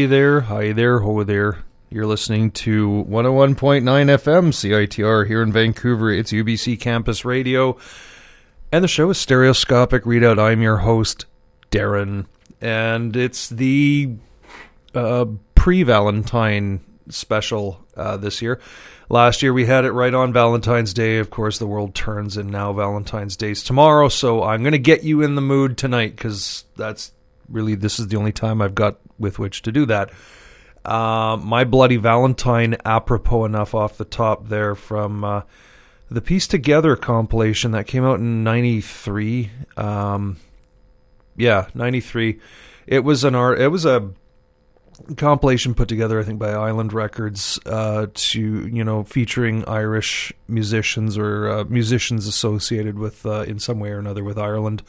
Hey there, hi there, ho there. You're listening to 101.9 FM CITR here in Vancouver. It's UBC Campus Radio. And the show is Stereoscopic Readout. I'm your host, Darren. And it's the uh, pre Valentine special uh, this year. Last year we had it right on Valentine's Day. Of course, the world turns, and now Valentine's Day's tomorrow. So I'm going to get you in the mood tonight because that's really this is the only time I've got with which to do that. Uh, My Bloody Valentine, apropos enough off the top there from uh, the Piece Together compilation that came out in '93. Um, yeah, '93. It was an art. It was a compilation put together, I think, by Island Records uh, to you know featuring Irish musicians or uh, musicians associated with uh, in some way or another with Ireland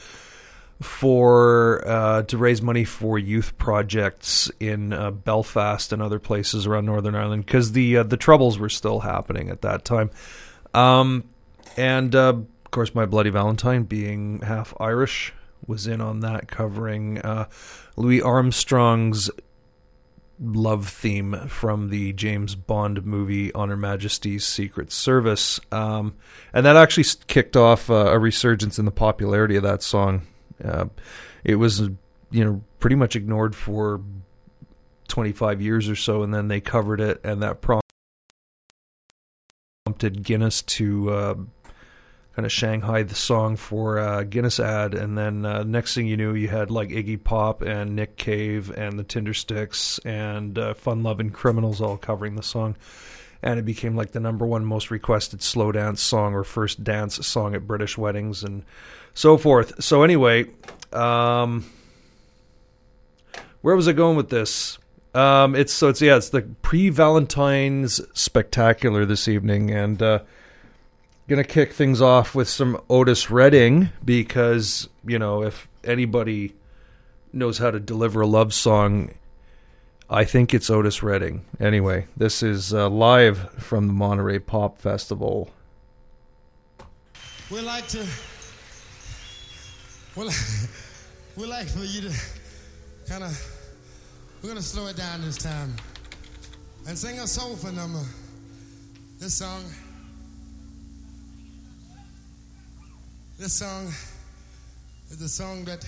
for uh, to raise money for youth projects in uh, Belfast and other places around Northern Ireland because the uh, the troubles were still happening at that time. Um, and uh, of course, my Bloody Valentine, being half Irish, was in on that, covering uh, Louis Armstrong's love theme from the James Bond movie On Her Majesty's Secret Service. Um, and that actually kicked off uh, a resurgence in the popularity of that song uh, it was, you know, pretty much ignored for 25 years or so, and then they covered it, and that prompted Guinness to uh, kind of Shanghai the song for a Guinness ad, and then uh, next thing you knew, you had like Iggy Pop and Nick Cave and the Tindersticks and uh, Fun Loving Criminals all covering the song. And it became like the number one most requested slow dance song or first dance song at British weddings. And so forth. So anyway, um, where was I going with this? Um, it's so it's yeah, it's the pre Valentine's spectacular this evening, and uh, gonna kick things off with some Otis Redding because you know if anybody knows how to deliver a love song, I think it's Otis Redding. Anyway, this is uh, live from the Monterey Pop Festival. We like to well, we'd like for you to kind of, we're going to slow it down this time and sing a soulful number. This song, this song is a song that,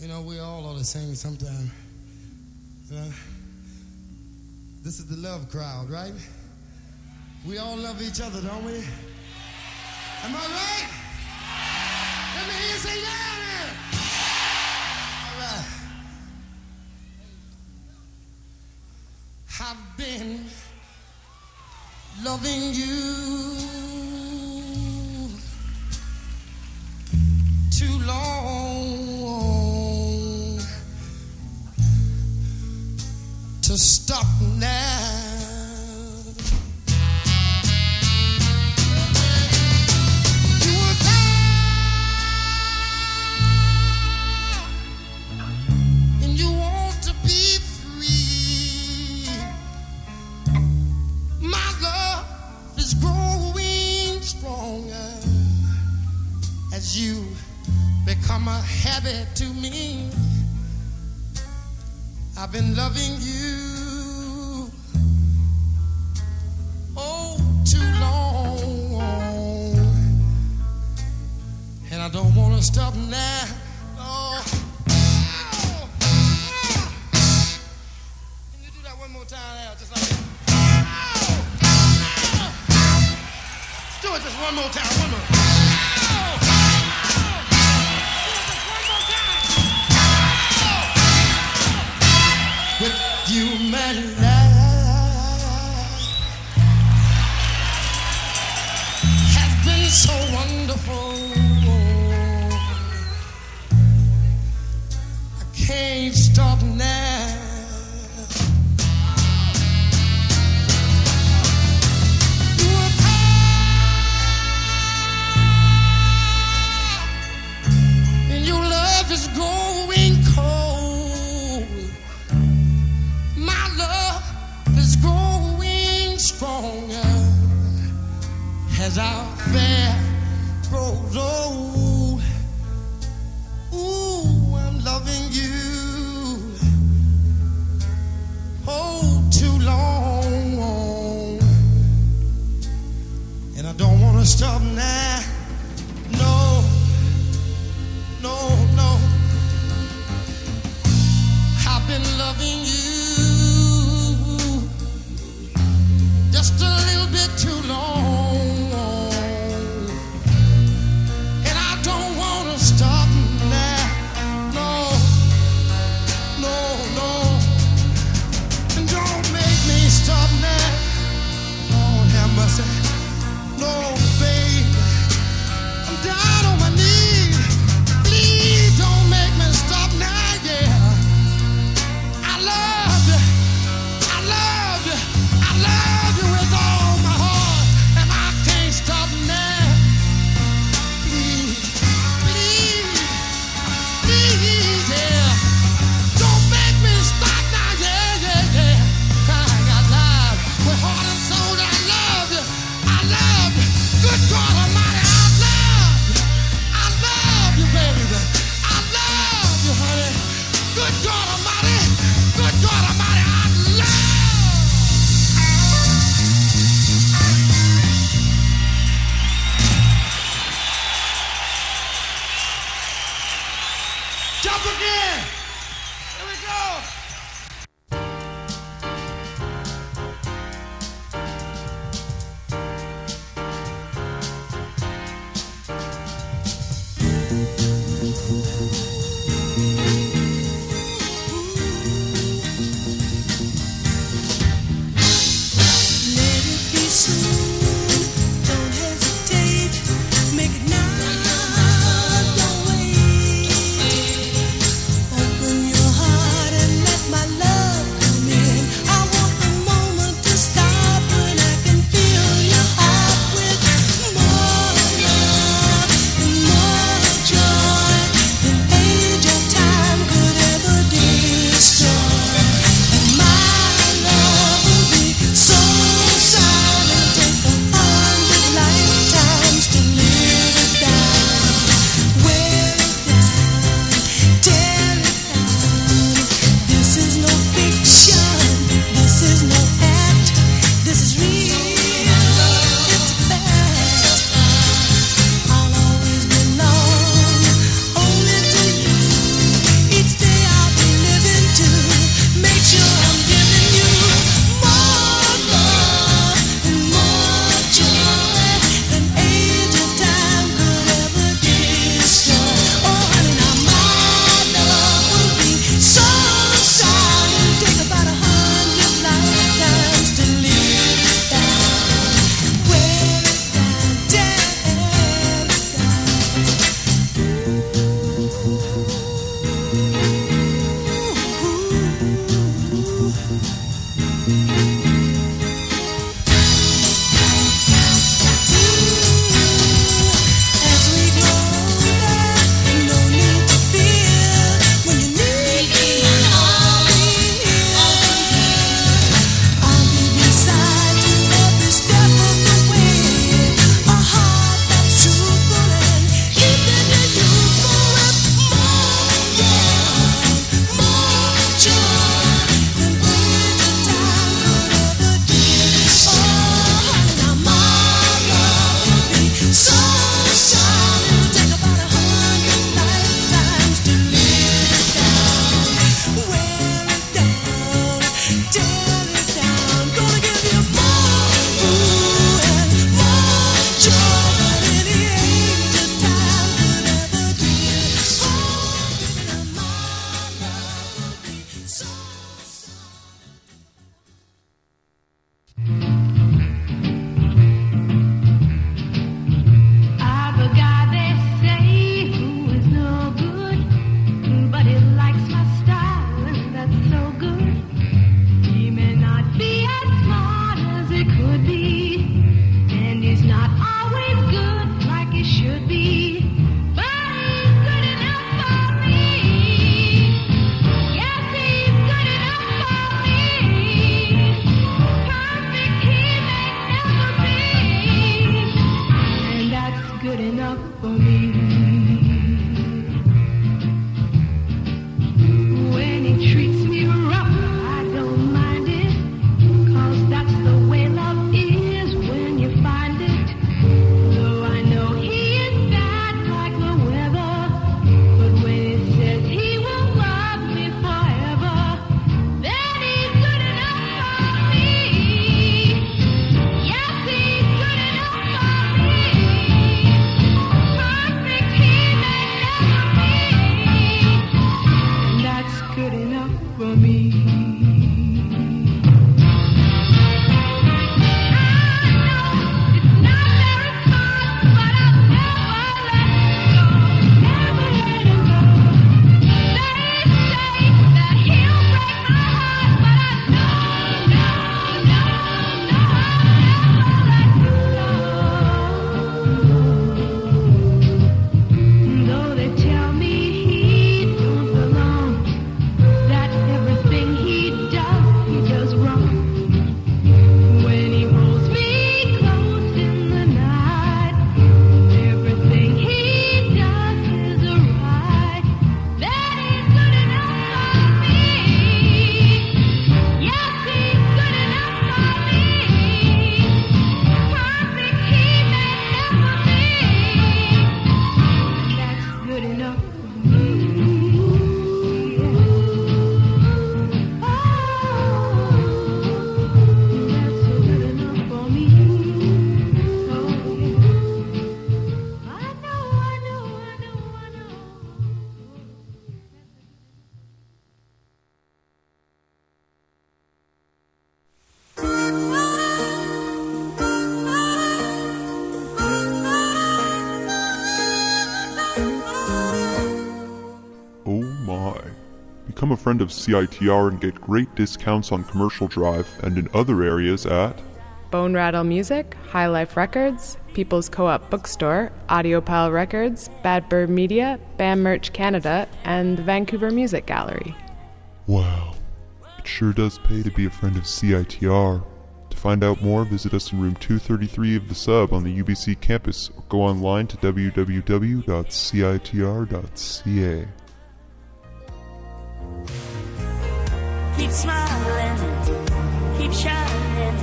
you know, we all ought to sing sometime. You know? This is the love crowd, right? We all love each other, don't we? Am I right? I've been loving you too long to stop you become a habit to me. I've been loving you oh too long, and I don't want to stop now. Oh. Can you do that one more time, Al? Just like that. Do it just one more time. one more so wonderful. I can't Ooh, I'm loving you. Oh, too long. And I don't want to stop now. No, no, no. I've been loving you. Friend of CITR and get great discounts on Commercial Drive and in other areas at Bone Rattle Music, High Life Records, People's Co op Bookstore, Audiopile Records, Bad Bird Media, BAM Merch Canada, and the Vancouver Music Gallery. Wow, it sure does pay to be a friend of CITR. To find out more, visit us in room 233 of the sub on the UBC campus or go online to www.citr.ca. Keep smiling, keep shining,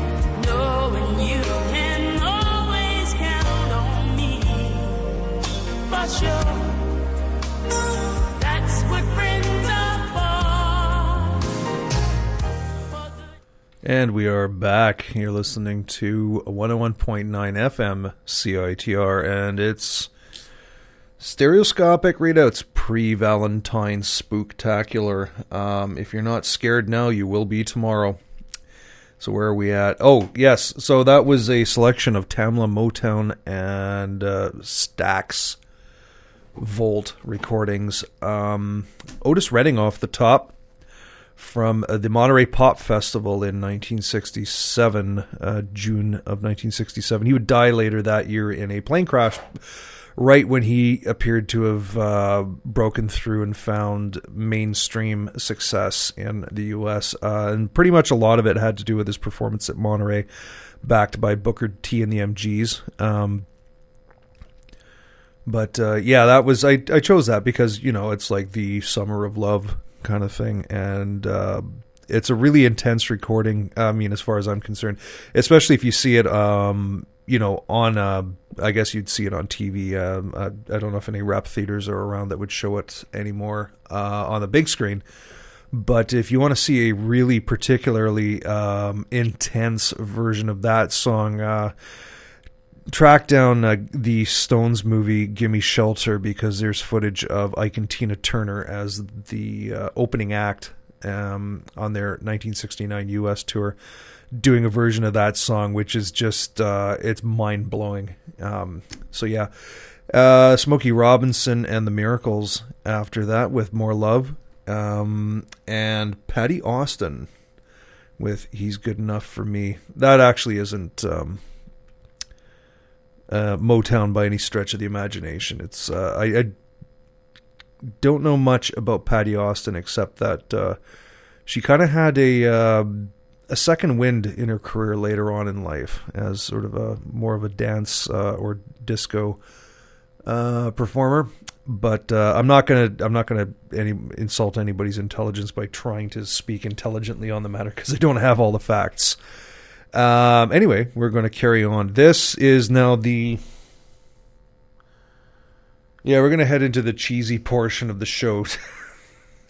knowing you can always count on me. For sure. And we are back. You're listening to 101.9 FM CITR, and it's stereoscopic readouts pre Valentine spooktacular. Um, if you're not scared now, you will be tomorrow. So where are we at? Oh yes, so that was a selection of Tamla Motown and uh, Stax Volt recordings. Um, Otis Redding off the top from uh, the Monterey Pop Festival in 1967, uh, June of 1967. He would die later that year in a plane crash, right when he appeared to have uh, broken through and found mainstream success in the U.S. Uh, and pretty much a lot of it had to do with his performance at Monterey, backed by Booker T and the MGs. Um, but uh, yeah, that was I. I chose that because you know it's like the summer of love kind of thing, and uh, it's a really intense recording. I mean, as far as I'm concerned, especially if you see it, um, you know, on. Uh, I guess you'd see it on TV. Um, I, I don't know if any rep theaters are around that would show it anymore uh, on the big screen. But if you want to see a really particularly um, intense version of that song, uh, track down uh, the Stones movie "Gimme Shelter" because there's footage of Ike and Tina Turner as the uh, opening act um, on their 1969 U.S. tour, doing a version of that song, which is just uh, it's mind blowing. Um, so yeah, uh, Smokey Robinson and the Miracles after that with "More Love," um, and Patti Austin with "He's Good Enough for Me." That actually isn't. Um, uh, Motown by any stretch of the imagination. It's uh, I, I, don't know much about Patti Austin except that uh, she kind of had a uh, a second wind in her career later on in life as sort of a more of a dance uh, or disco uh, performer. But I'm not gonna I'm not gonna any insult anybody's intelligence by trying to speak intelligently on the matter because I don't have all the facts. Um, anyway, we're going to carry on. This is now the. Yeah, we're going to head into the cheesy portion of the show.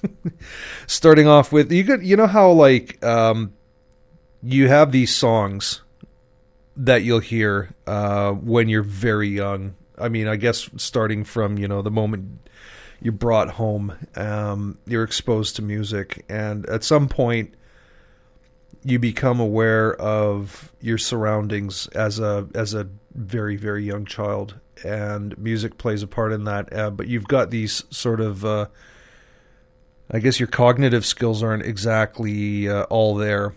Starting off with you could you know how like um, you have these songs that you'll hear uh, when you're very young. I mean, I guess starting from you know the moment you're brought home, um, you're exposed to music, and at some point you become aware of your surroundings as a as a very very young child. And music plays a part in that. Uh, but you've got these sort of uh, i guess your cognitive skills aren't exactly uh, all there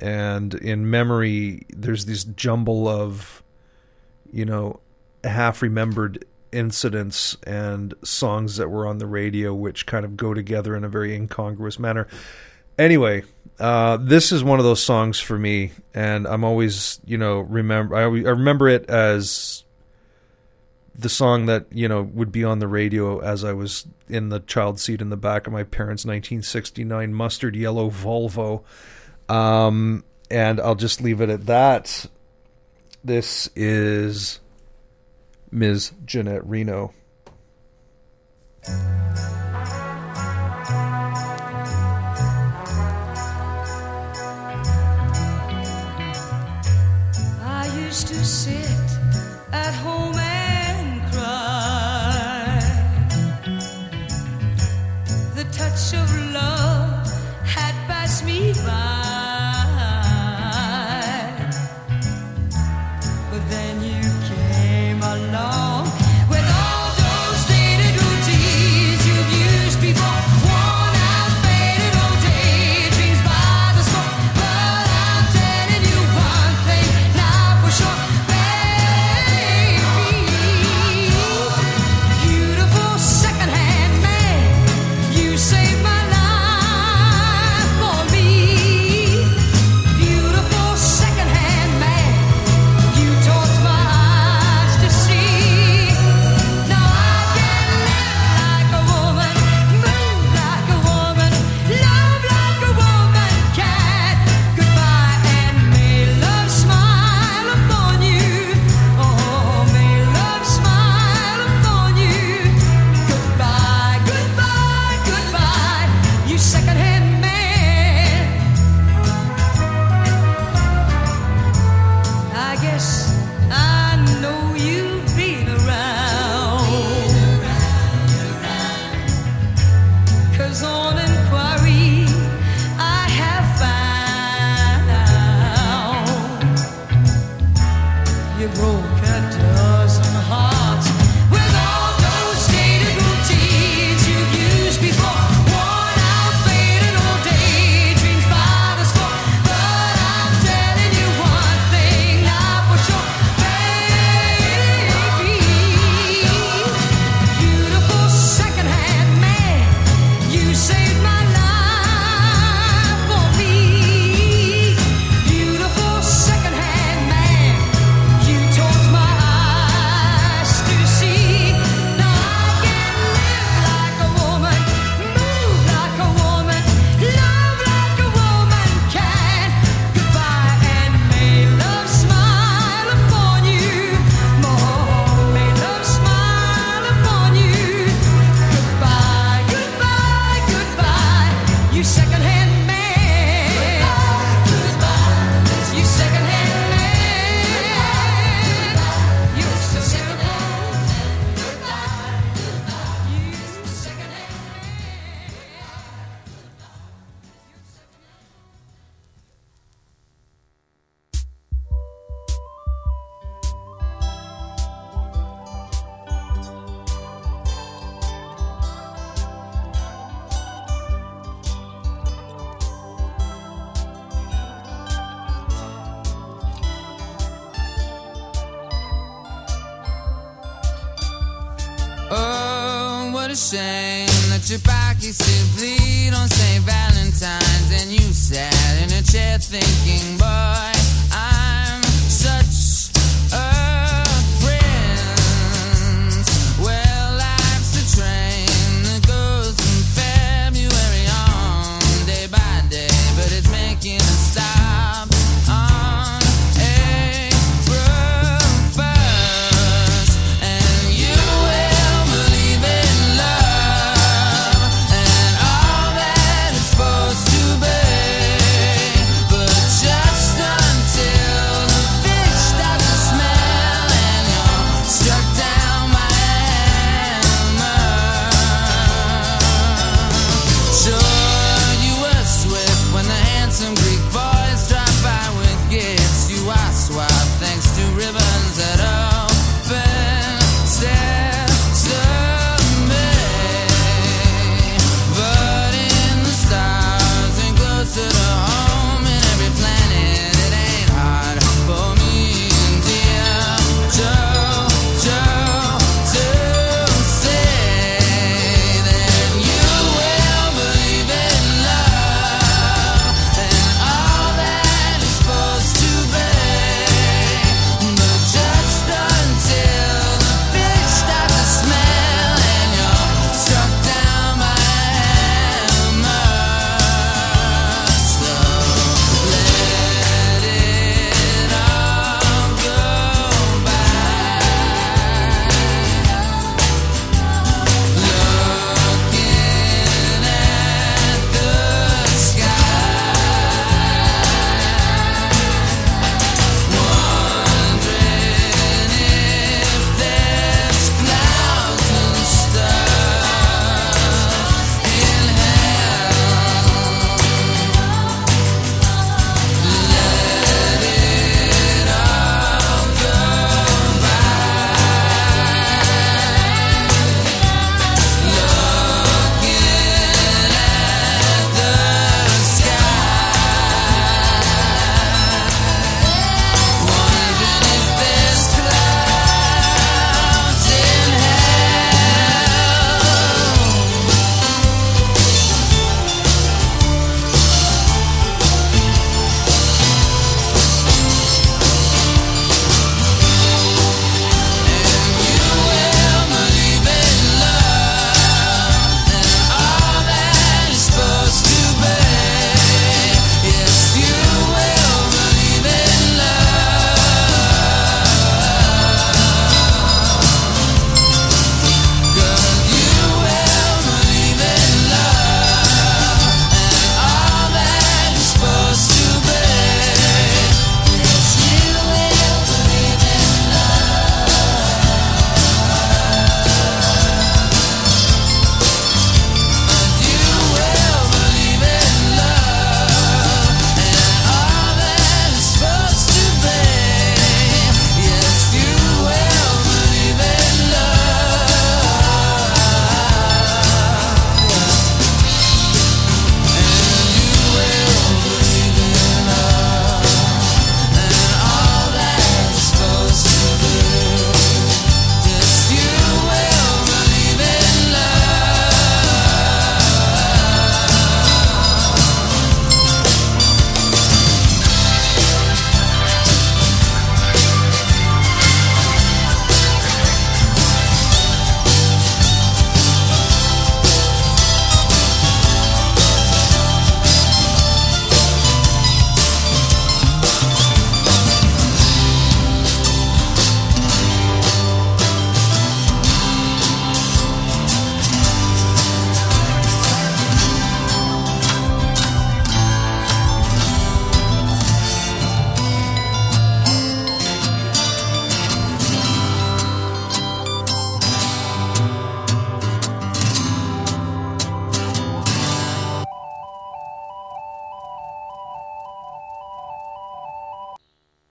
and in memory there's this jumble of you know half remembered incidents and songs that were on the radio which kind of go together in a very incongruous manner anyway, uh, this is one of those songs for me, and I'm always, you know, remember I, I remember it as the song that you know would be on the radio as I was in the child seat in the back of my parents' 1969 mustard yellow Volvo. Um, and I'll just leave it at that. This is Ms. Ginette Reno.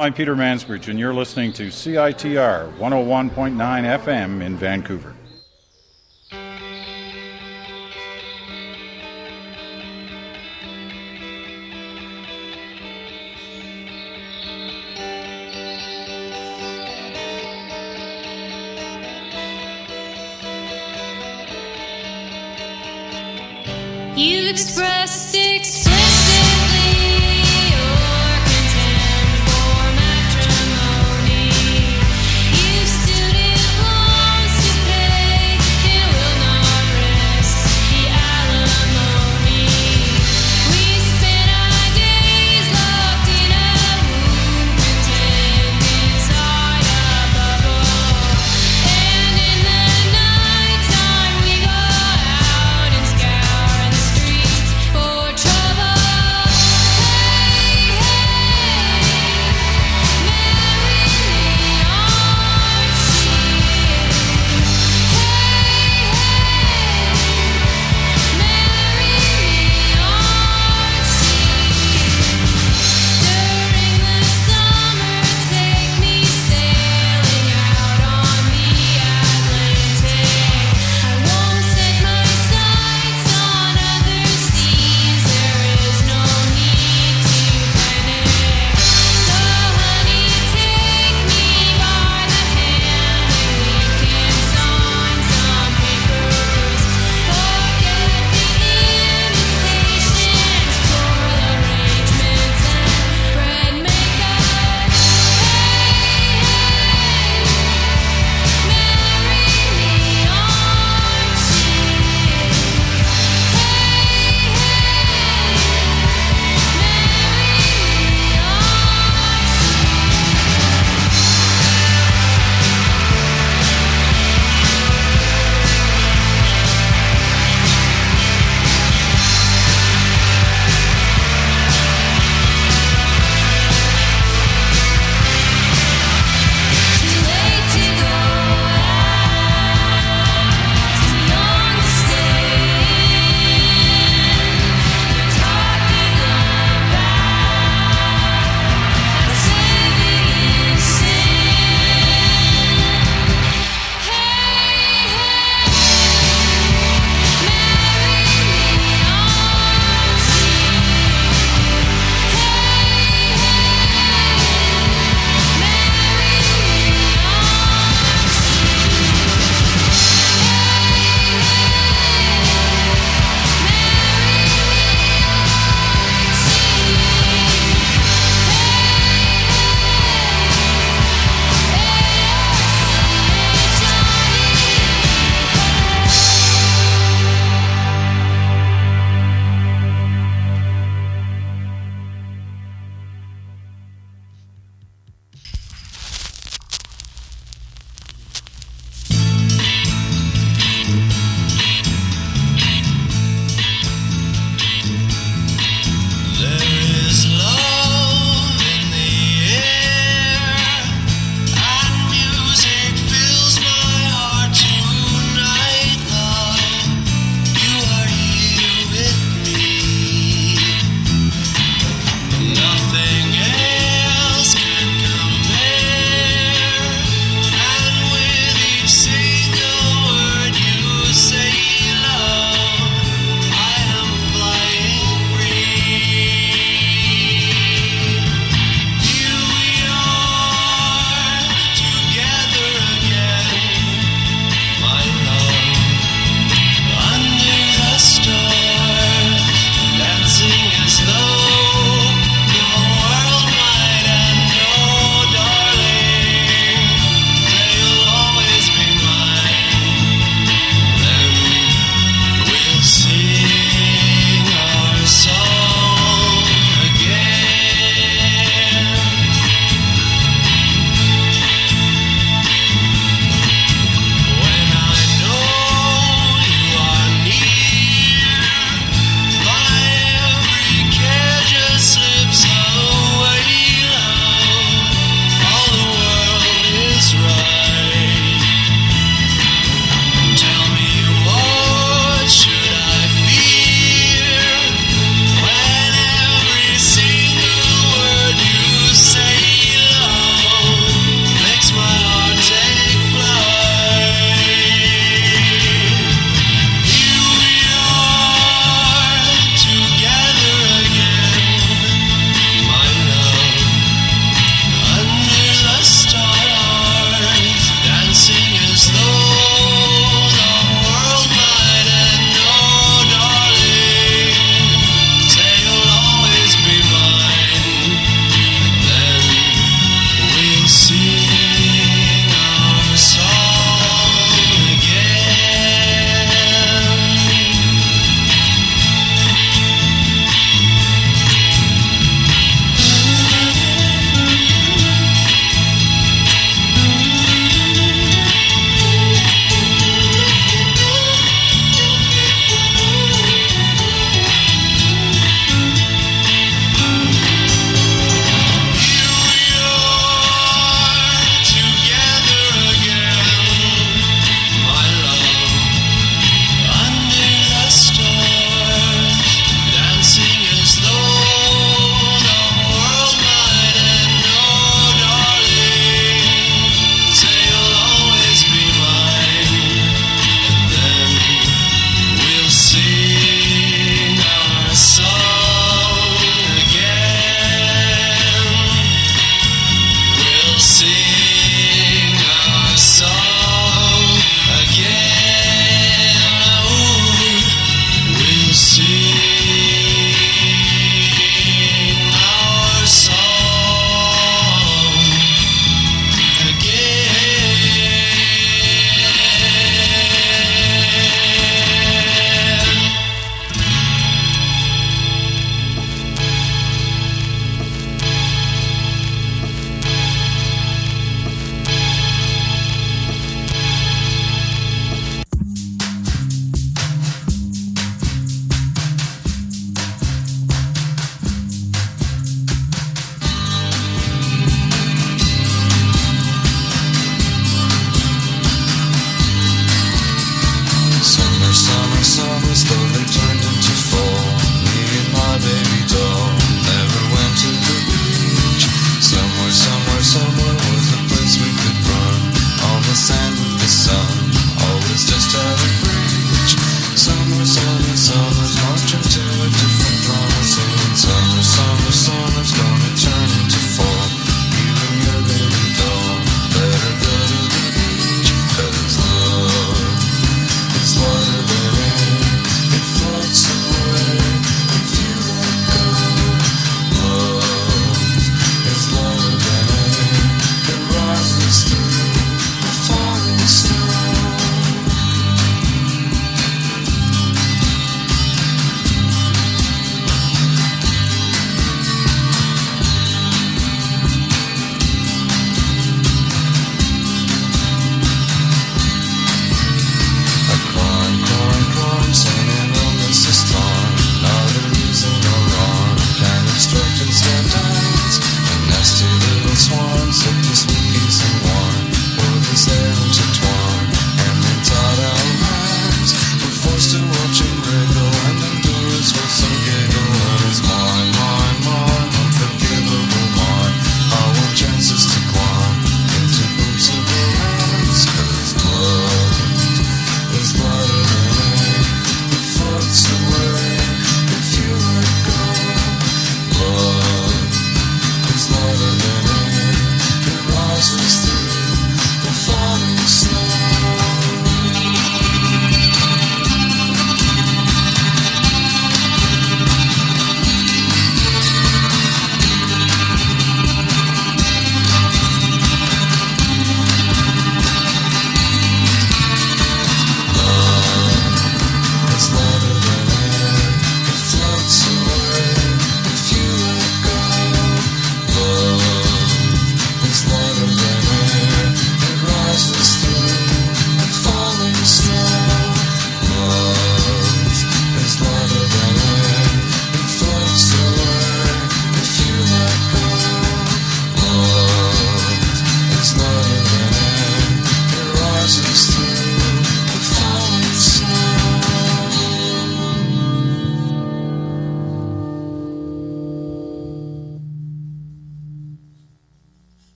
I'm Peter Mansbridge, and you're listening to CITR 101.9 FM in Vancouver.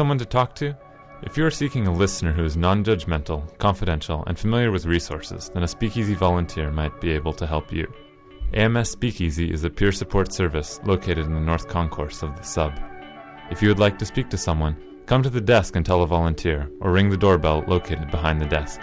Someone to talk to? If you are seeking a listener who is non judgmental, confidential, and familiar with resources, then a Speakeasy volunteer might be able to help you. AMS Speakeasy is a peer support service located in the North Concourse of the sub. If you would like to speak to someone, come to the desk and tell a volunteer, or ring the doorbell located behind the desk.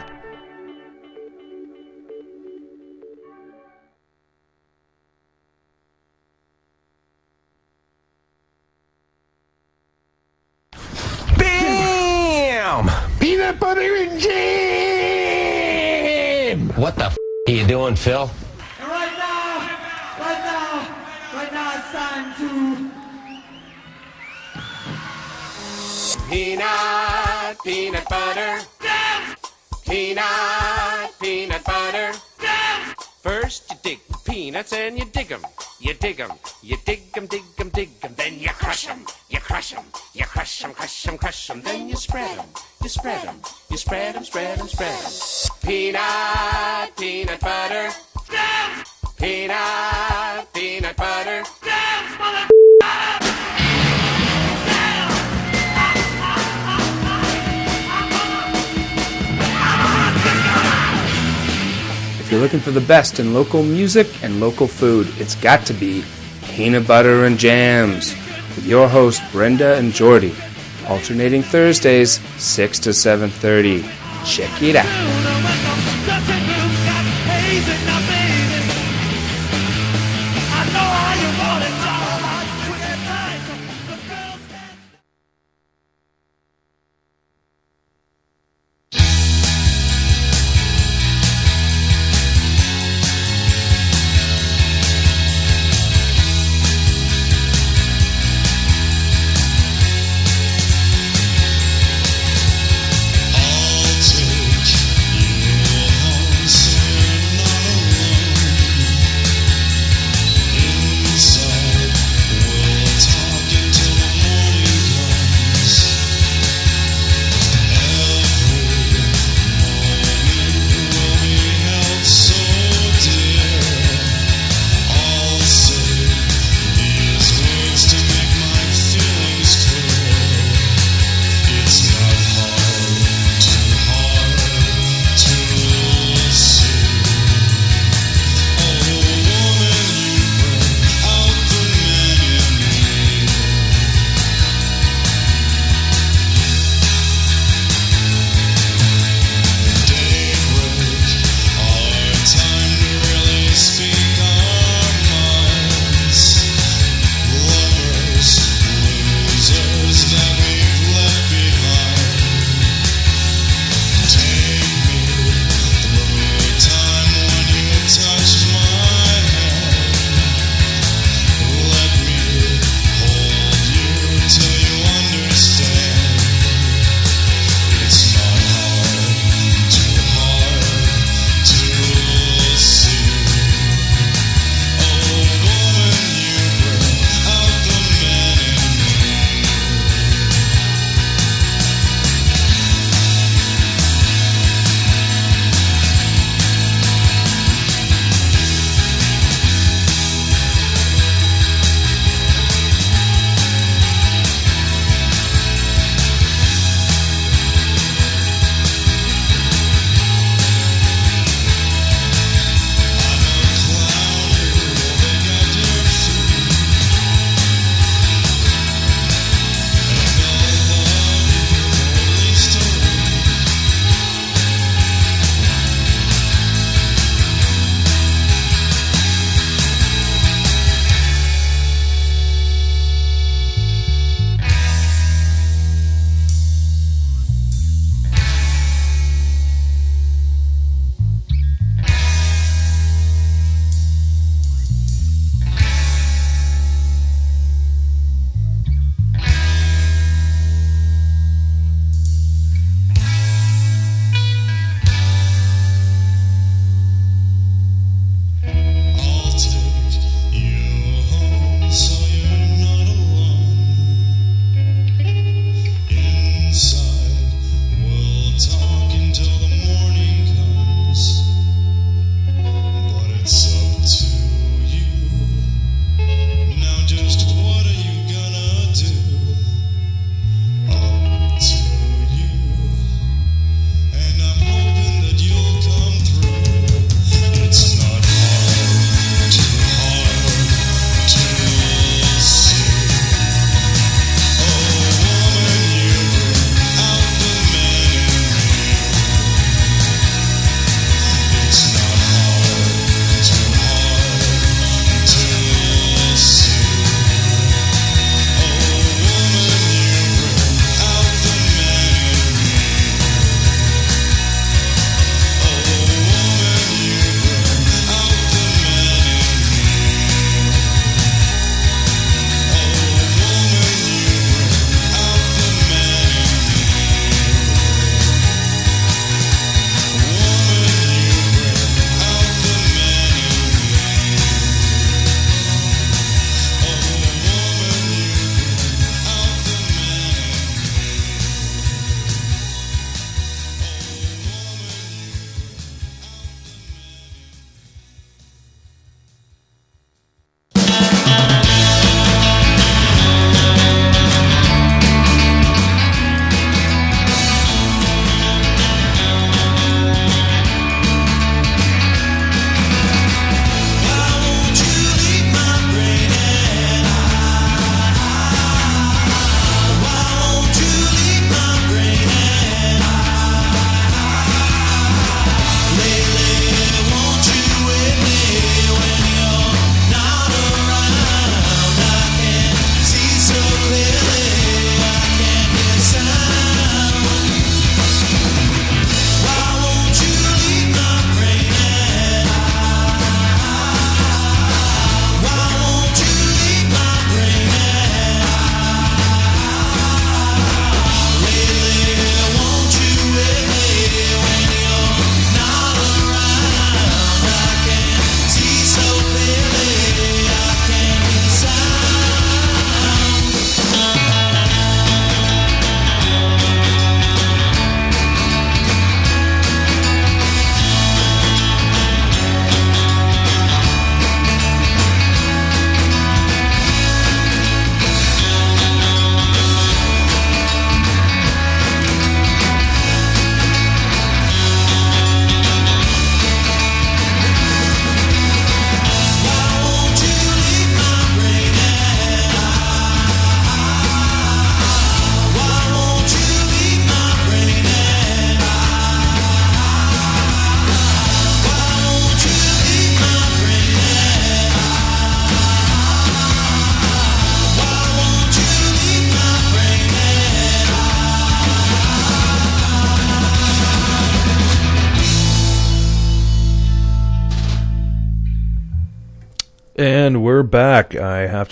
What the f- are you doing, Phil? And right now, right now, right now it's time to. Peanut, peanut butter. Peanut, peanut butter. First you dig peanuts and you dig 'em. You dig 'em, you dig 'em, dig 'em, dig 'em. Then you crush 'em, you crush 'em, you crush 'em, crush 'em, crush 'em. Then you spread 'em, you spread 'em, you spread 'em, spread 'em, spread 'em. Peanut, peanut butter. Peanut, peanut butter. If you're looking for the best in local music and local food, it's got to be Peanut Butter and Jams with your host Brenda and Jordy, alternating Thursdays 6 to 7:30. Check it out.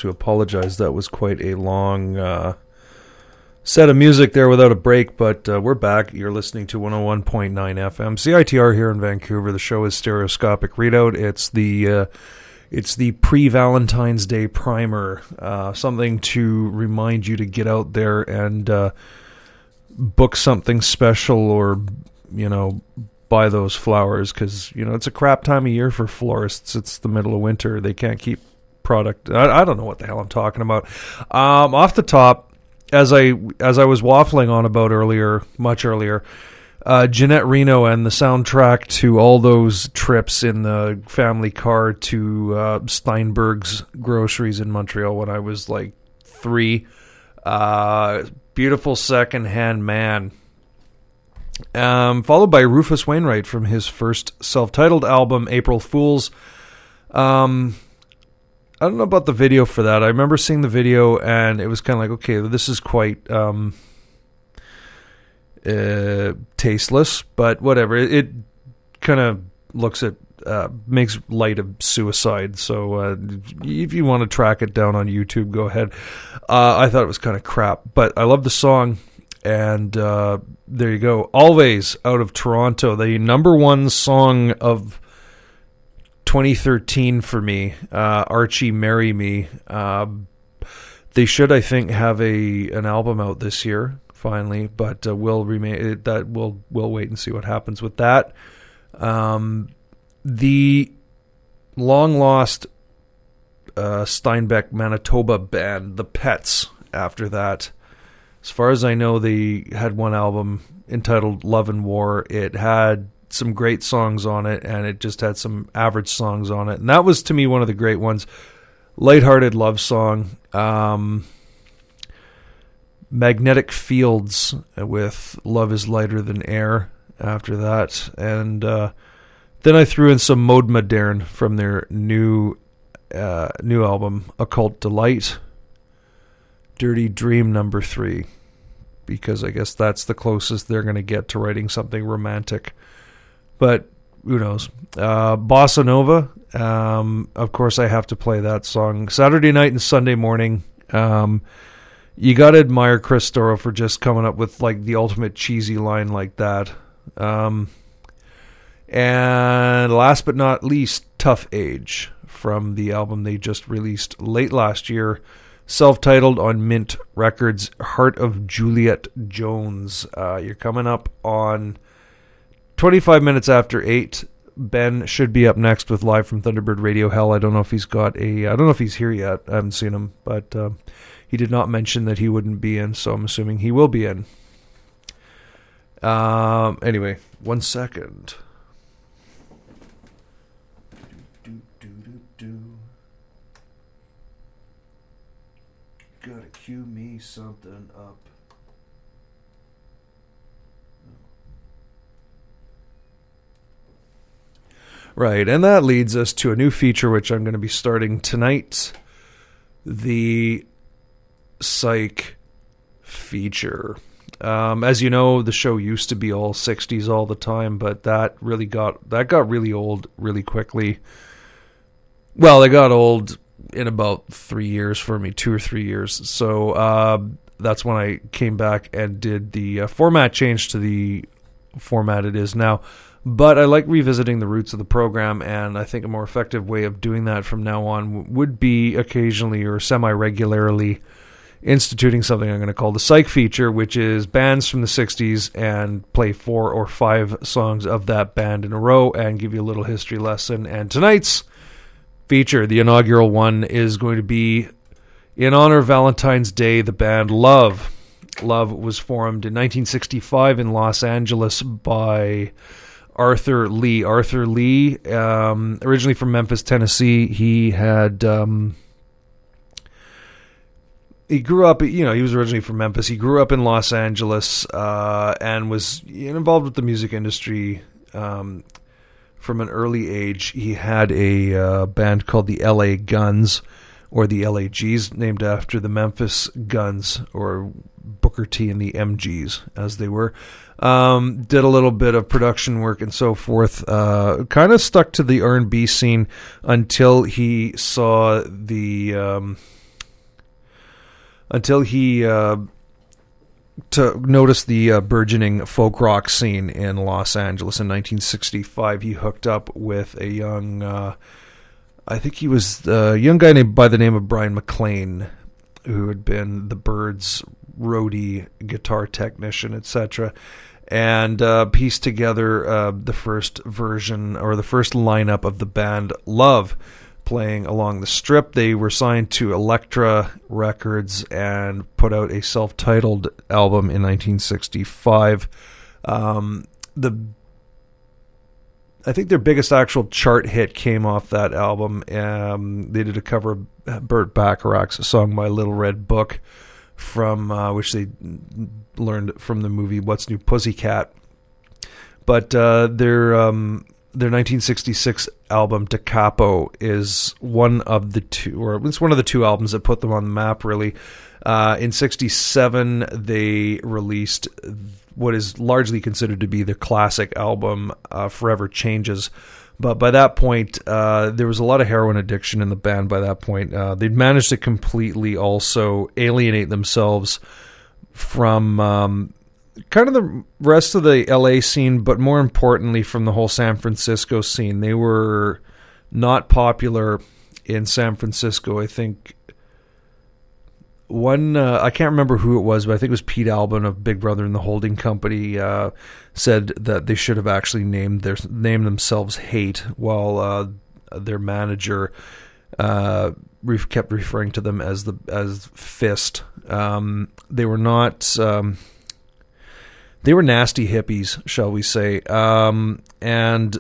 To apologize. That was quite a long uh, set of music there without a break, but uh, we're back. You're listening to 101.9 FM CITR here in Vancouver. The show is Stereoscopic Readout. It's the uh, it's the pre Valentine's Day primer, uh, something to remind you to get out there and uh, book something special or you know buy those flowers because you know it's a crap time of year for florists. It's the middle of winter; they can't keep product. I, I don't know what the hell I'm talking about. Um, off the top, as I as I was waffling on about earlier, much earlier. Uh, Ginette Reno and the soundtrack to all those trips in the family car to uh, Steinberg's groceries in Montreal when I was like three. Uh, beautiful secondhand man um, followed by Rufus Wainwright from his first self-titled album, April Fools. Um, I don't know about the video for that. I remember seeing the video, and it was kind of like, okay, this is quite um, uh, tasteless, but whatever. It, it kind of looks at uh, makes light of suicide. So uh, if you want to track it down on YouTube, go ahead. Uh, I thought it was kind of crap, but I love the song and uh, there you go. Alvvays out of Toronto, the number one song of 2013 for me. Uh, Archie, marry me. Uh, they should, I think, have a an album out this year finally, but uh, we'll remain that we'll we'll wait and see what happens with that. Um, the long lost uh, Steinbach, Manitoba band, the Pets. After that, as far as I know, they had one album entitled Love and War. It had some great songs on it, and it just had some average songs on it. And that was, to me, one of the great ones. Lighthearted love song. Um, Magnetic Fields with Love is Lighter Than Air after that. And uh, then I threw in some Mode Moderne from their new uh, new album, Occult Delight. Dirty Dream number three, because I guess that's the closest they're going to get to writing something romantic. But who knows? Uh, Bossa Nova, um, of course, I have to play that song Saturday night and Sunday morning. Um, you got to admire Chris Storrow for just coming up with like the ultimate cheesy line like that. Um, and last but not least, Tough Age from the album they just released late last year self titled on Mint Records, Heart of Juliet Jones. Uh, you're coming up on 25 minutes after 8. Ben should be up next with Live from Thunderbird Radio Hell. I don't know if he's got a. I don't know if he's here yet. I haven't seen him, but uh, he did not mention that he wouldn't be in, so I'm assuming he will be in. Um. Anyway, one second. Gotta cue me something up. Right, and that leads us to a new feature which I'm going to be starting tonight the Psych feature. Um, as you know, the show used to be all 60s all the time, but that really got that got really old really quickly. Well, it got old in about three years for me, two or three years. So uh, that's when I came back and did the uh, format change to the format it is now. But I like revisiting the roots of the program, and I think a more effective way of doing that from now on would be occasionally or semi regularly instituting something I'm going to call the Psych feature, which is bands from the 60s and play four or five songs of that band in a row and give you a little history lesson. And tonight's feature, the inaugural one, is going to be in honor of Valentine's Day, the band Love. Love was formed in 1965 in Los Angeles by Arthur Lee. Arthur Lee, um, originally from Memphis, Tennessee, he had. Um, he grew up, you know, he was originally from Memphis. He grew up in Los Angeles uh, and was involved with the music industry um, from an early age. He had a uh, band called the LA Guns or the LAGs, named after the Memphis Guns or Booker T and the MGs, as they were. Um, did a little bit of production work and so forth. Uh, kind of stuck to the R&B scene until he saw the um, until he uh, to notice the uh, burgeoning folk rock scene in Los Angeles in 1965. He hooked up with a young, uh, I think he was a young guy named by the name of Bryan MacLean, who had been the Byrds roadie, guitar technician, etc. And uh, pieced together uh, the first version or the first lineup of the band Love playing along the strip. They were signed to Elektra Records and put out a self titled album in 1965. Um, the I think their biggest actual chart hit came off that album. Um, they did a cover of Burt Bacharach's song "My Little Red Book," from uh, which they learned from the movie "What's New Pussycat." But uh, their um, their 1966 album "Da Capo" is one of the two, or it's one of the two albums that put them on the map. Really, uh, in '67 they released what is largely considered to be their classic album, uh, "Forever Changes." But by that point, uh, there was a lot of heroin addiction in the band. By that point, uh, they'd managed to completely also alienate themselves from um, kind of the rest of the LA scene, but more importantly, from the whole San Francisco scene. They were not popular in San Francisco. I think one, uh, I can't remember who it was, but I think it was Pete Albin of Big Brother and the Holding Company uh, said that they should have actually named their named themselves Hate, while uh, their manager uh, kept referring to them as the as Fist. Um, they were not. Um, they were nasty hippies, shall we say? Um, and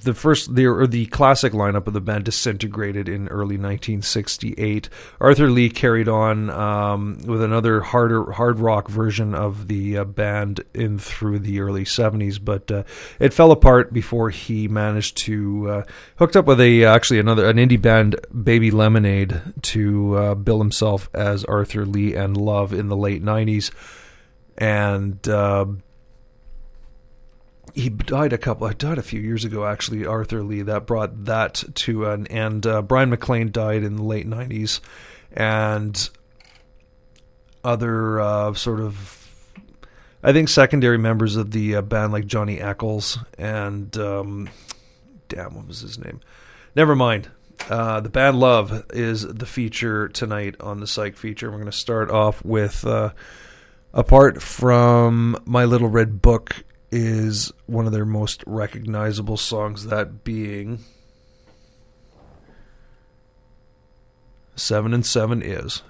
the first the or the classic lineup of the band disintegrated in early 1968. Arthur Lee carried on um, with another harder hard rock version of the uh, band in through the early 70s, but uh, it fell apart before he managed to uh, hooked up with a actually another an indie band, Baby Lemonade, to uh, bill himself as Arthur Lee and Love in the late 90s, and. He died a couple. Died a few years ago, actually. Arthur Lee that brought that to an end. Uh, Bryan MacLean died in the late '90s, and other uh, sort of, I think, secondary members of the uh, band like Johnny Echols and um, damn, what was his name? Never mind. Uh, the band Love is the feature tonight on the Psych feature. We're going to start off with. Uh, apart from My Little Red Book is one of their most recognizable songs, that being Seven and Seven is.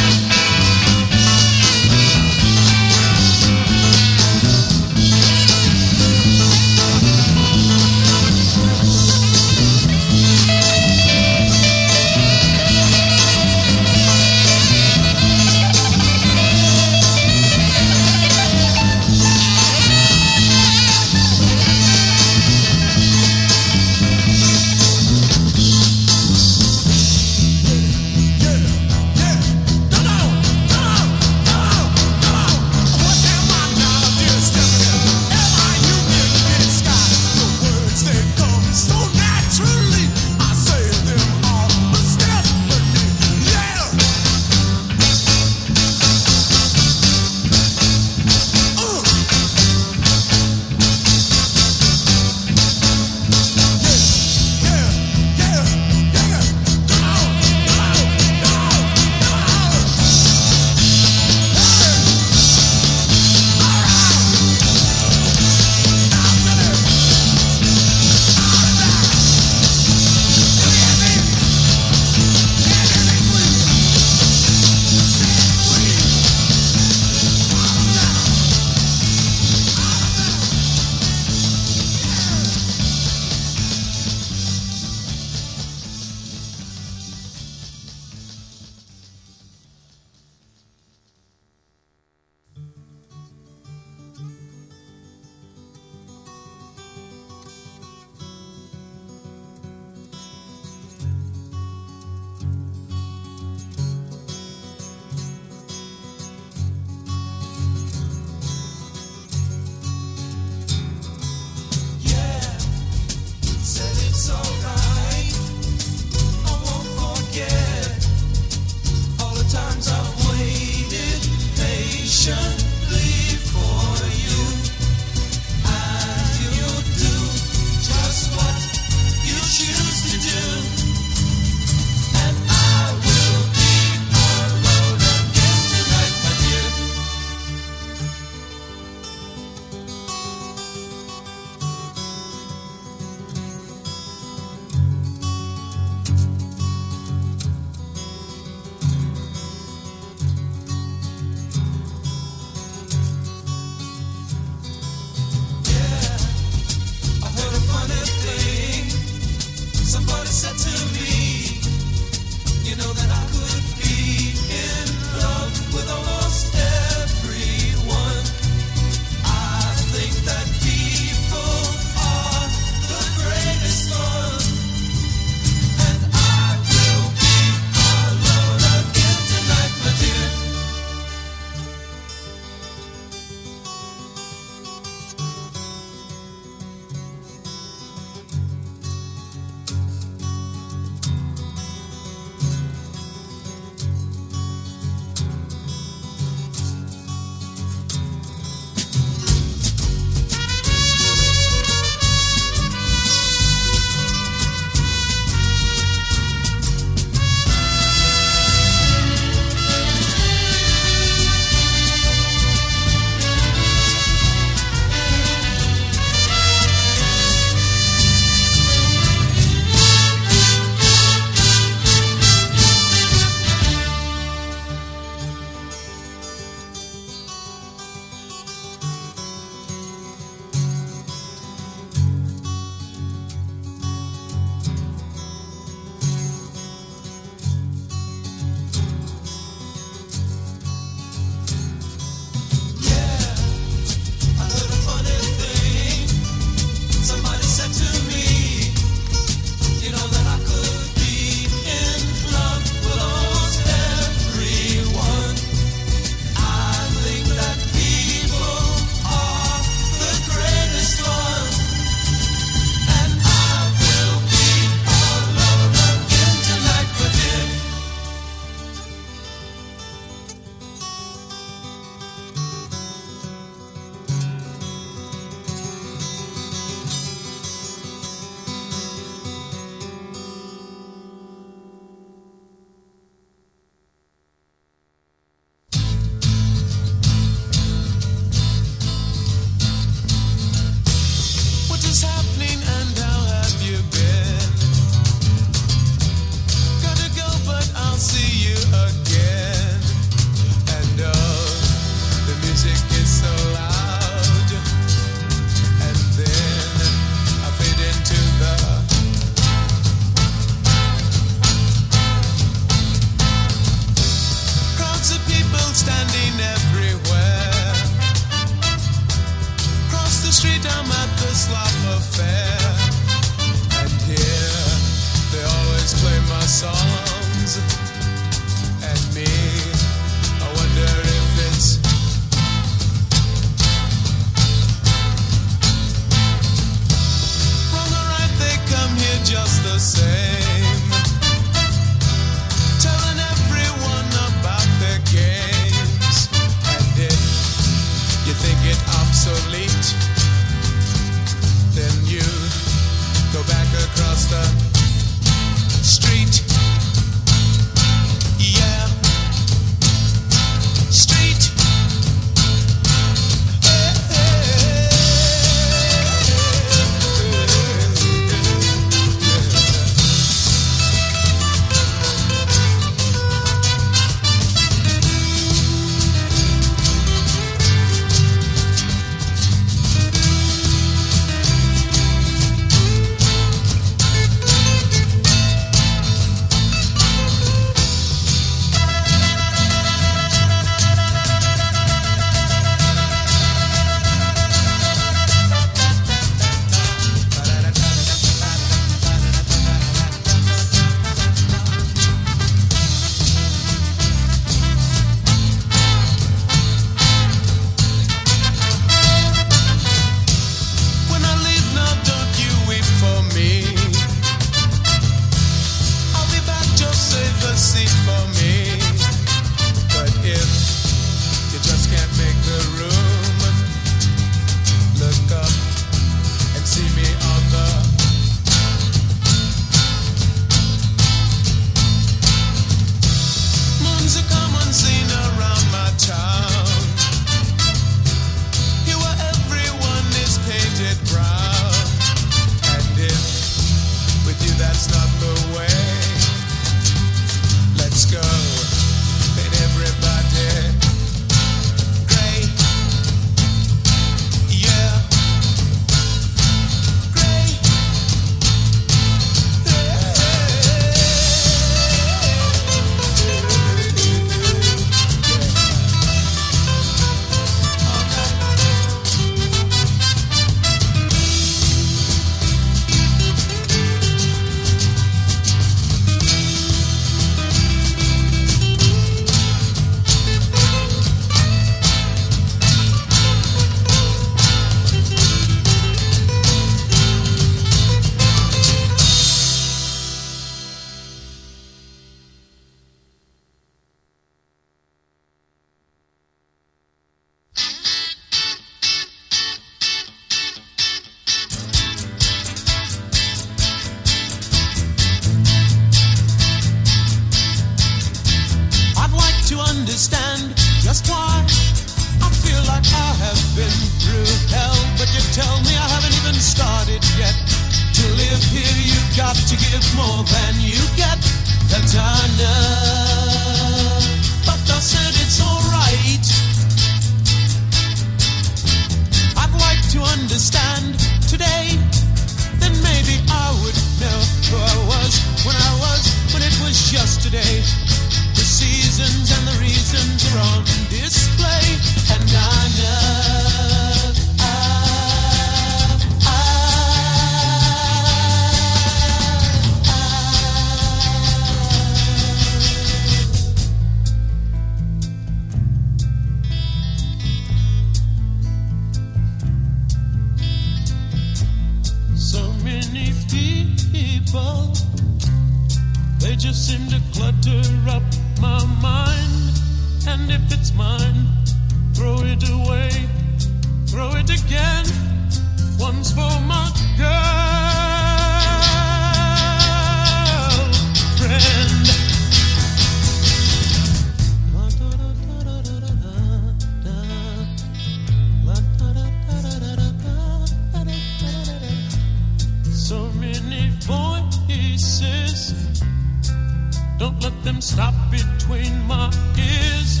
stop between my ears,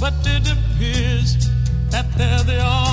but it appears that there they are.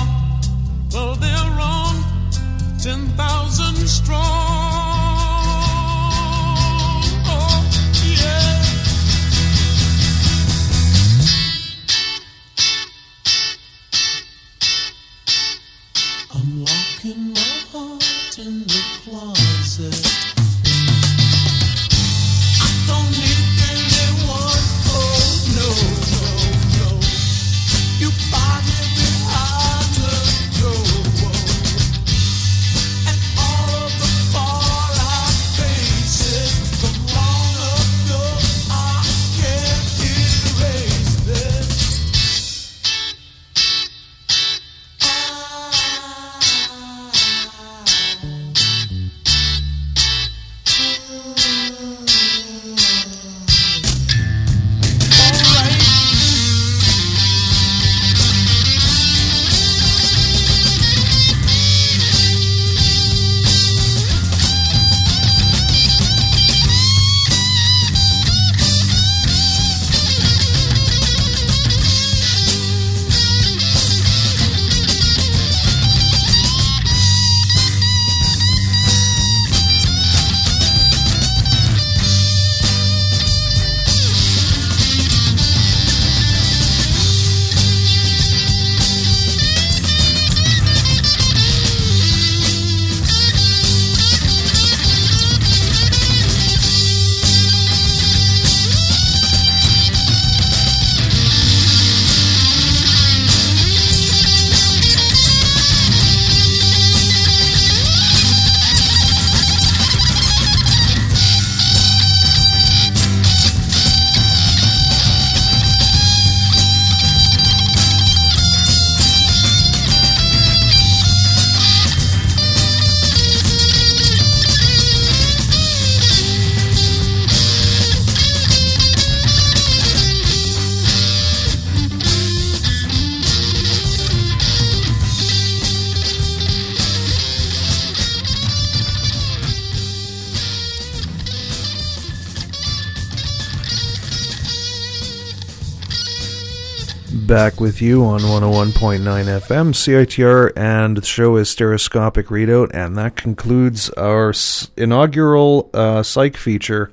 Back with you on 101.9 FM, CITR, and the show is Stereoscopic Readout, and that concludes our inaugural uh, psych feature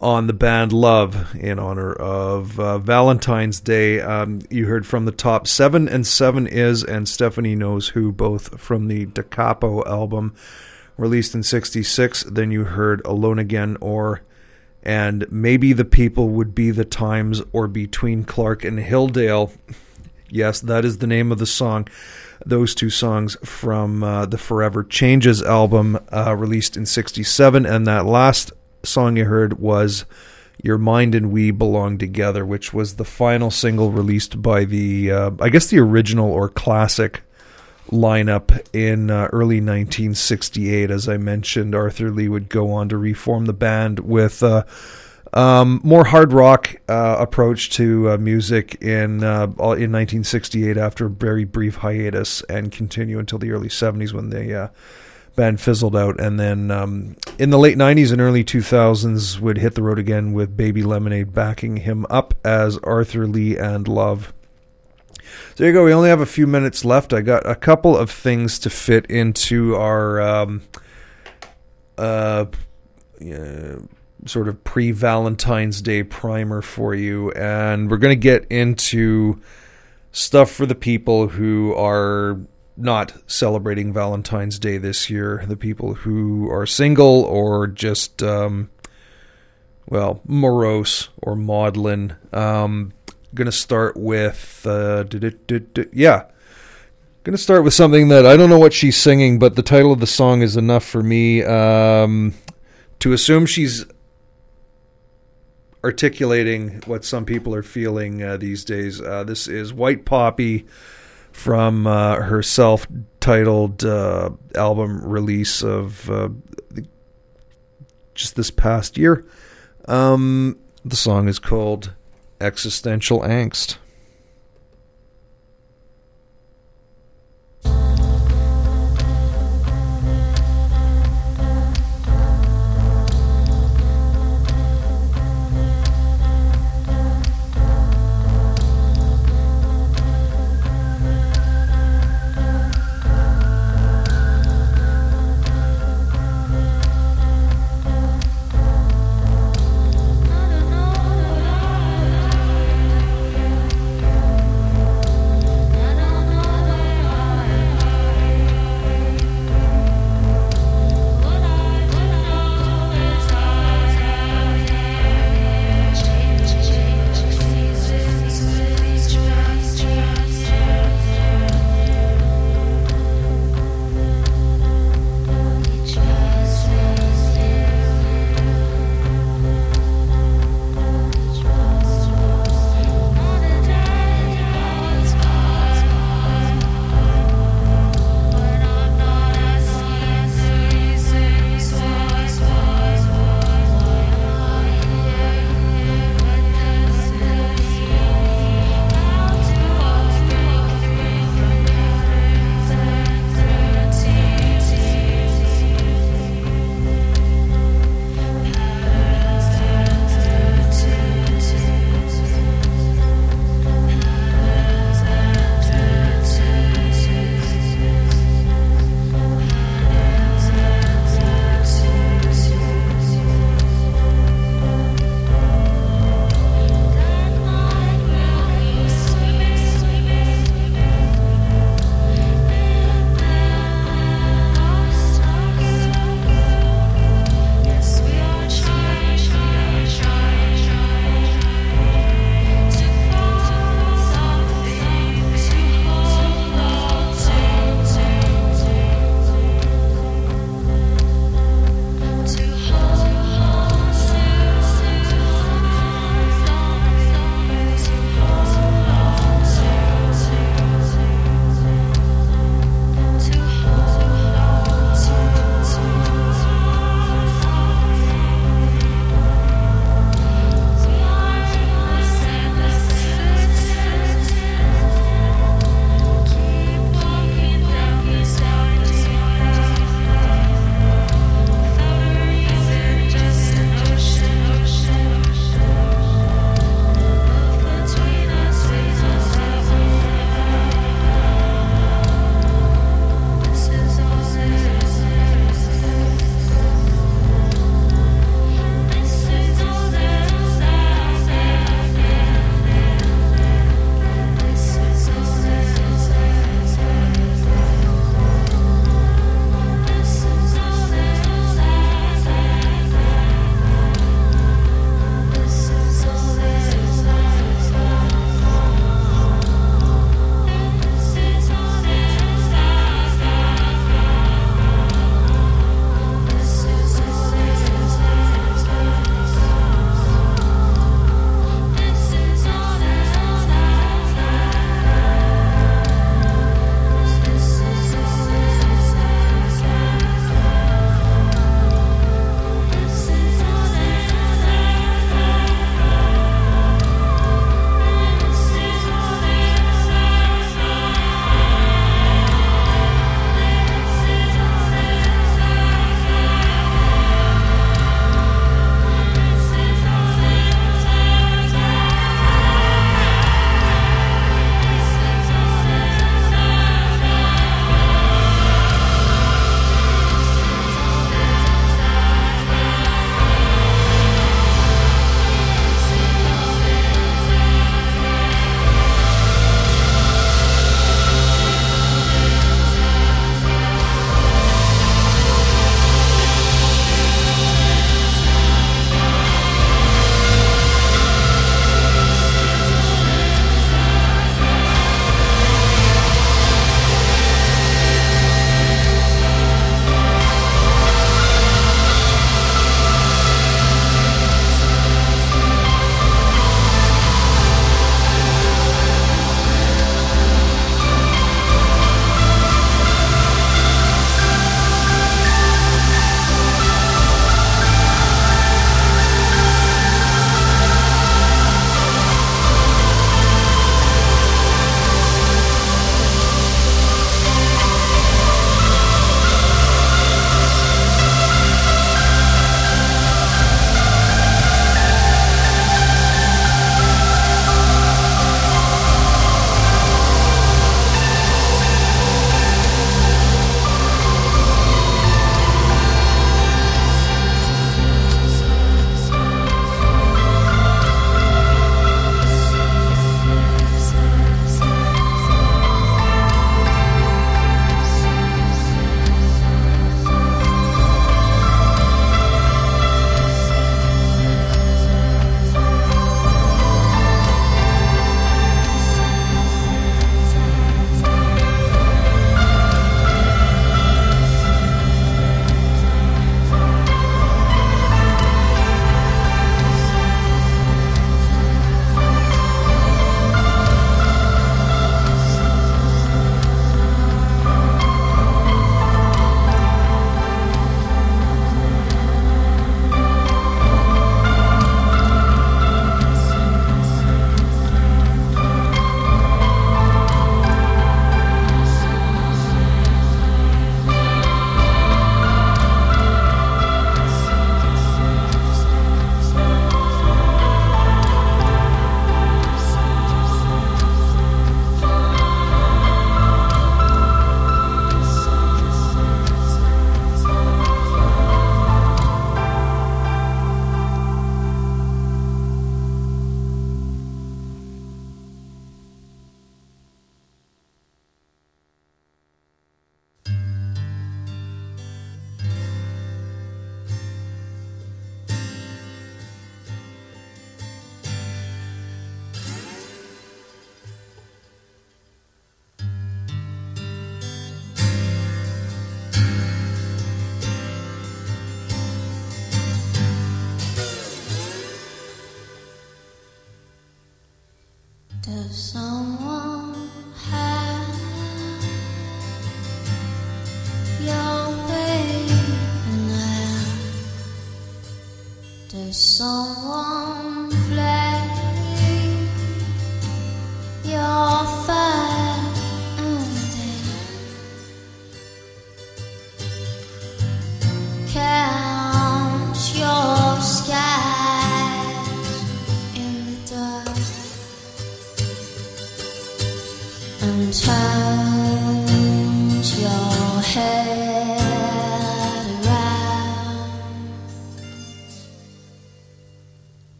on the band Love in honor of uh, Valentine's Day. Um, you heard from the top seven, and seven is, and Stephanie knows who, both from the Da Capo album released in 66. Then you heard Alone Again or and maybe the people would be the times or between Clark and Hilldale. Yes, that is the name of the song. Those two songs from uh, the Forever Changes album, uh, released in '67, and that last song you heard was "Your Mind and We Belong Together," which was the final single released by the, uh, I guess, the original or classic lineup in uh, early 1968. As I mentioned, Arthur Lee would go on to reform the band with uh, um, more hard rock uh, approach to uh, music in uh, in 1968 after a very brief hiatus and continue until the early 70s when the uh, band fizzled out. And then um, in the late 90s and early 2000s would hit the road again with Baby Lemonade backing him up as Arthur Lee and Love. So there you go. We only have a few minutes left. I got a couple of things to fit into our um, uh, yeah, sort of pre Valentine's Day primer for you. And we're going to get into stuff for the people who are not celebrating Valentine's Day this year, the people who are single or just, um, well, morose or maudlin. Um, going to start with, uh, yeah. Going to start with something that I don't know what she's singing, but the title of the song is enough for me um, to assume she's articulating what some people are feeling uh, these days. Uh, this is White Poppy from uh, her self-titled uh, album release of uh, the- just this past year. Um, the song is called "Existential Angst."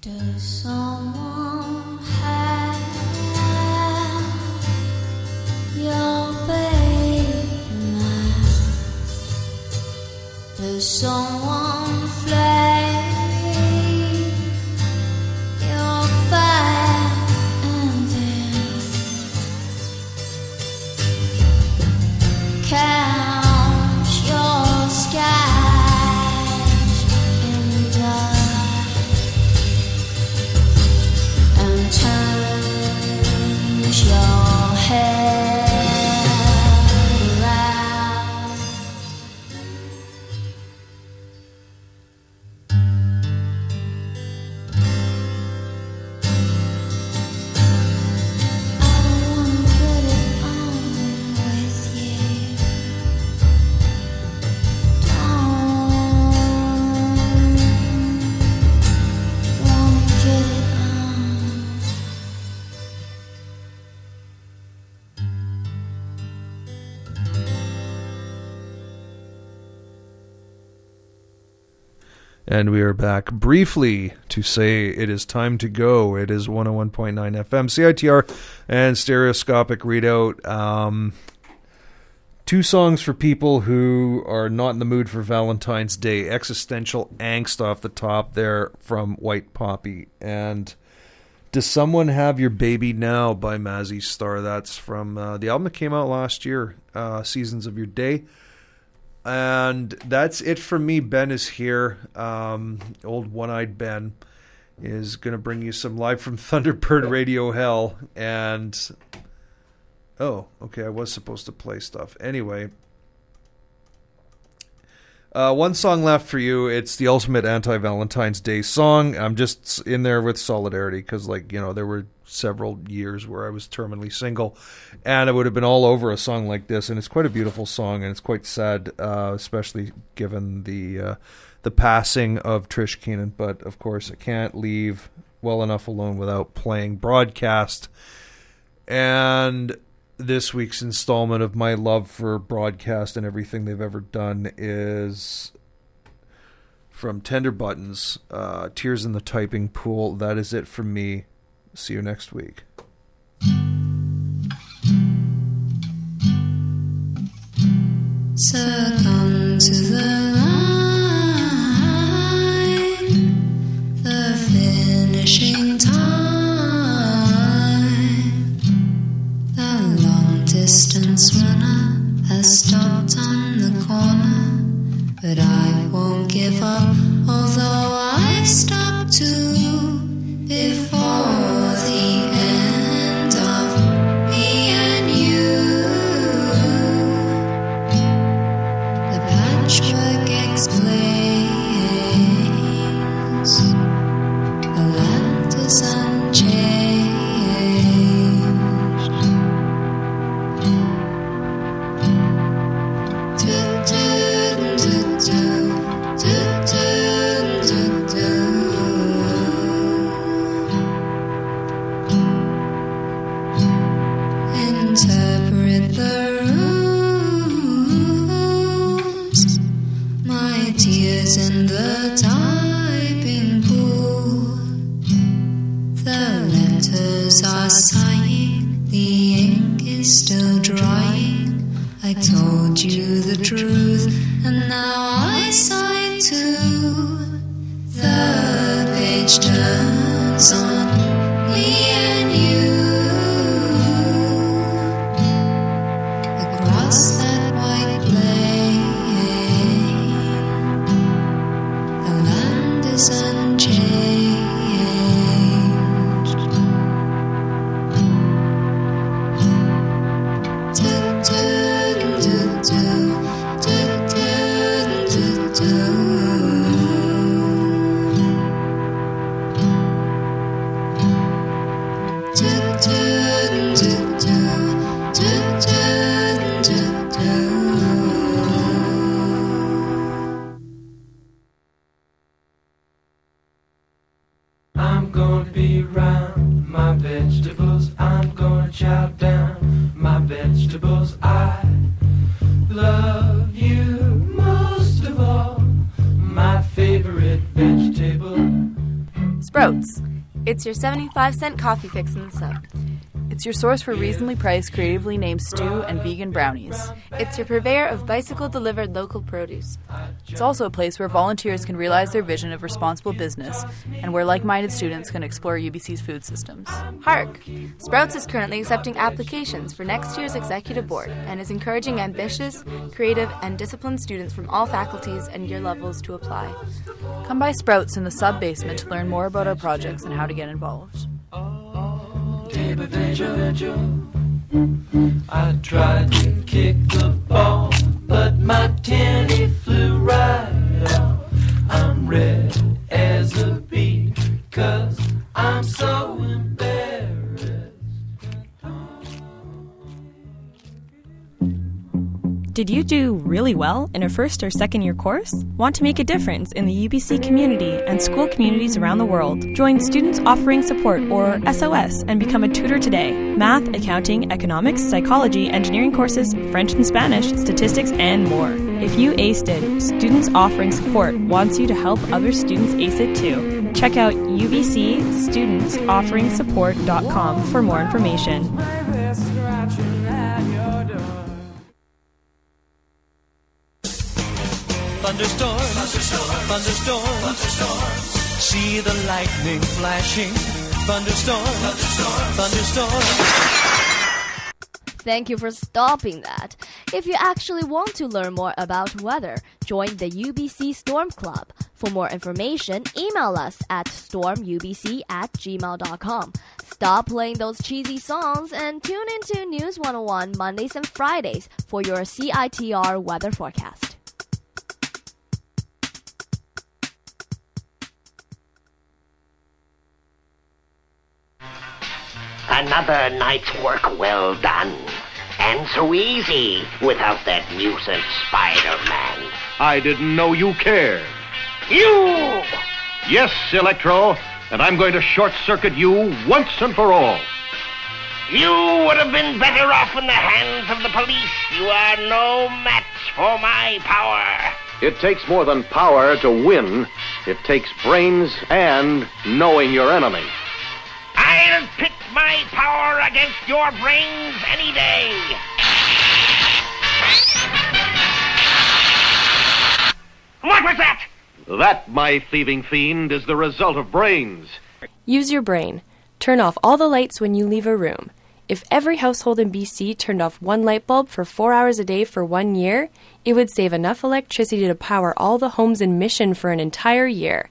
Does someone have your baby? Does someone And we are back briefly to say it is time to go. It is 101.9 FM, CITR, and stereoscopic readout. Um, two songs for people who are not in the mood for Valentine's Day. Existential angst off the top there from White Poppy. And Does Someone Have Your Baby Now by Mazzy Star. That's from uh, the album that came out last year, uh, Seasons of Your Day. And that's it for me. Ben is here. Um, old one eyed Ben is going to bring you some live from Thunderbird Radio Hell. And. Oh, okay. I was supposed to play stuff. Anyway. Uh, one song left for you. It's the ultimate anti Valentine's Day song. I'm just in there with solidarity because, like, you know, there were several years where I was terminally single, and I would have been all over a song like this. And it's quite a beautiful song, and it's quite sad, uh, especially given the uh, the passing of Trish Keenan. But of course, I can't leave well enough alone without playing broadcast. And this week's installment of my love for broadcast and everything they've ever done is from Tender Buttons, uh, Tears in the Typing Pool. That is it from me. See you next week. To the distance runner has stopped on the corner, but I won't give up, 75 cent coffee fix in the sub. It's your source for reasonably priced, creatively named stew and vegan brownies. It's your purveyor of bicycle delivered local produce. It's also a place where volunteers can realize their vision of responsible business and where like minded students can explore UBC's food systems. Hark! Sprouts is currently accepting applications for next year's executive board and is encouraging ambitious, creative, and disciplined students from all faculties and year levels to apply. Come by Sprouts in the sub basement to learn more about our projects and how to get involved. I tried to kick the ball, but my tenny Did you do really well in a first or second year course? Want to make a difference in the UBC community and school communities around the world? Join Students Offering Support, or SOS, and become a tutor today. Math, accounting, economics, psychology, engineering courses, French and Spanish, statistics, and more. If you aced it, Students Offering Support wants you to help other students ace it too. Check out ubcstudentsofferingssupport.com for more information. Thunderstorms, thunderstorms, thunderstorms, See the lightning flashing. Thunderstorms, thunderstorms. Thank you for stopping that. If you actually want to learn more about weather, join the UBC Storm Club. For more information, email us at stormubc at gmail.com. Stop playing those cheesy songs and tune into News 101 Mondays and Fridays for your CITR weather forecast. Another night's work well done. And so easy without that nuisance Spider-Man. I didn't know you cared. You! Yes, Electro, and I'm going to short circuit you once and for all. You would have been better off in the hands of the police. You are no match for my power. It takes more than power to win. It takes brains and knowing your enemy. I'll pit my power against your brains any day. What was that? That, my thieving fiend, is the result of brains. Use your brain. Turn off all the lights when you leave a room. If every household in BC turned off one light bulb for four hours a day for one year, it would save enough electricity to power all the homes in Mission for an entire year.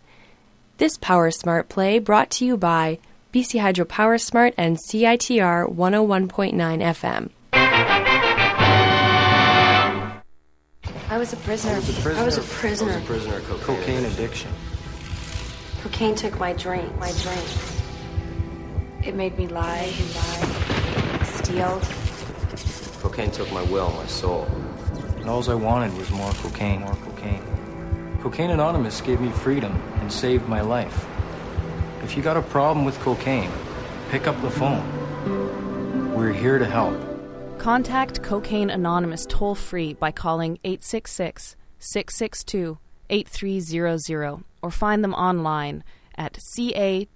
This Power Smart play brought to you by BC Hydro Power Smart and CITR 101.9 FM. I was a prisoner. I was a prisoner. I was a prisoner. I was a prisoner of cocaine, Cocaine addiction. Cocaine took my drink. My drink. It made me lie, and lie, steal. Cocaine took my will, my soul. And all I wanted was more cocaine, more cocaine. Cocaine Anonymous gave me freedom and saved my life. If you got a problem with cocaine, pick up the phone. We're here to help. Contact Cocaine Anonymous toll free by calling 866 662 8300 or find them online at ca-bc.ca.